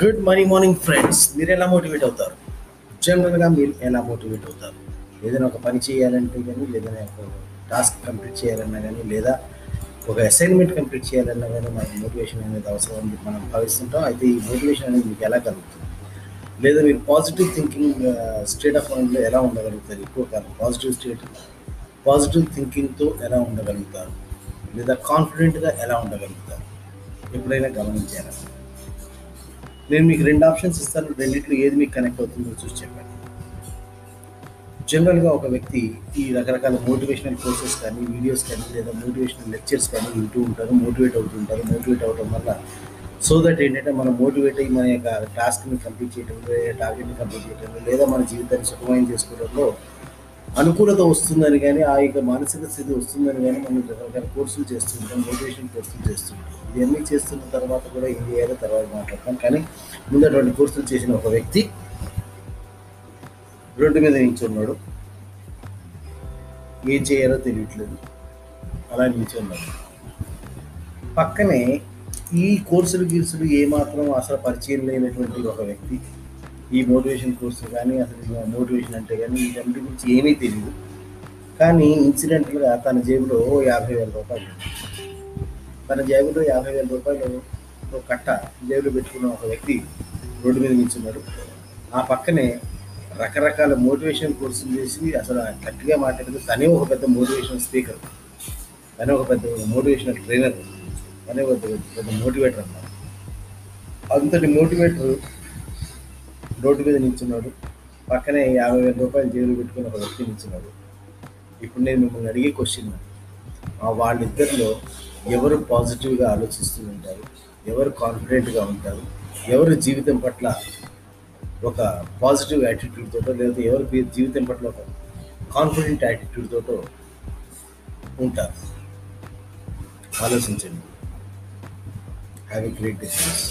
Good morning morning friends మీరు ఎలా motivate అవుతారు? జనరల్గా మీరు ఎలా మోటివేట్ అవుతారు? ఏదైనా ఒక పని చేయాలంటే కానీ ఏదైనా ఒక టాస్క్ కంప్లీట్ చేయాలన్నా కానీ లేదా ఒక అసైన్మెంట్ కంప్లీట్ చేయాలన్నా కానీ మనకు మోటివేషన్ అనేది అవసరం అని మనం భావిస్తుంటాం. అయితే ఈ మోటివేషన్ అనేది మీకు ఎలా కలుగుతుంది? లేదా మీరు పాజిటివ్ థింకింగ్ స్టేట్ ఆఫ్ మైండ్లో ఎలా ఉండగలుగుతారు? ఎక్కువ కాలం పాజిటివ్ స్టేట్ పాజిటివ్ థింకింగ్తో ఎలా ఉండగలుగుతారు? లేదా కాన్ఫిడెంట్గా ఎలా ఉండగలుగుతారు? ఎప్పుడైనా గమనించారా? నేను మీకు రెండు ఆప్షన్స్ ఇస్తాను రెండిట్లో ఏది మీకు కనెక్ట్ అవుతుందో చూసి చెప్పండి. జనరల్గా ఒక వ్యక్తి ఈ రకరకాల మోటివేషనల్ కోర్సెస్ కానీ వీడియోస్ కానీ లేదా మోటివేషనల్ లెక్చర్స్ కానీ వింటూ ఉంటారు మోటివేట్ అవుతూ ఉంటారు. మోటివేట్ అవడం వల్ల సో దట్ ఏంటంటే మనం మోటివేట్ అయ్యి మన యొక్క టాస్క్ని కంప్లీట్ చేయడం లేదా టార్గెట్ని కంప్లీట్ చేయడం లేదా మన జీవితాన్ని సుఖమయం చేసుకోవడంలో అనుకూలత వస్తుందని కానీ ఆ యొక్క మానసిక స్థితి వస్తుందని కానీ మనం రకరకాల కోర్సులు చేస్తుంటాం మోటివేషన్ కోర్సులు చేస్తుంటాం. ఇవన్నీ చేస్తున్న తర్వాత కూడా ఇది చేయాలో తర్వాత మాట్లాడతాం. కానీ ముందు అటువంటి కోర్సులు చేసిన ఒక వ్యక్తి రోడ్డు మీద నిల్చున్నాడు. ఏం చేయాలో తెలియట్లేదు. అలా నిల్చున్నాడు. పక్కనే ఈ కోర్సులు గీర్సులు ఏమాత్రం అసలు పరిచయం లేనటువంటి ఒక వ్యక్తి ఈ మోటివేషన్ కోర్సు కానీ అసలు మోటివేషన్ అంటే కానీ వీటన్నిటి గురించి ఏమీ తెలియదు కానీ ఇన్సిడెంట్గా తన జేబులో యాభై వేల రూపాయలు తన జేబులో యాభై వేల రూపాయలు ఒక కట్ట జేబులో పెట్టుకున్న ఒక వ్యక్తి రోడ్డు మీద నిల్చున్నాడు. ఆ పక్కనే రకరకాల మోటివేషన్ కోర్సులు చేసి అసలు గట్టిగా మాట్లాడితే తనే ఒక పెద్ద మోటివేషనల్ స్పీకర్ తనే ఒక పెద్ద మోటివేషనల్ ట్రైనర్ తనే ఒక పెద్ద పెద్ద మోటివేటర్ అన్నమాట. అంతటి మోటివేటర్ రోడ్డు మీద నిల్చున్నాడు. పక్కనే యాభై వేల రూపాయలు జీవులు పెట్టుకుని ఒక వ్యక్తి నిల్చున్నాడు. ఇప్పుడు నేను మిమ్మల్ని అడిగే క్వశ్చన్ వాళ్ళిద్దరిలో ఎవరు పాజిటివ్గా ఆలోచిస్తూ ఉంటారు? ఎవరు కాన్ఫిడెంట్గా ఉంటారు? ఎవరు జీవితం పట్ల ఒక పాజిటివ్ యాటిట్యూడ్ తోటో లేకపోతే ఎవరు జీవితం పట్ల ఒక కాన్ఫిడెంట్ యాటిట్యూడ్ తోటో ఉంటారు? ఆలోచించండి. Have a great discuss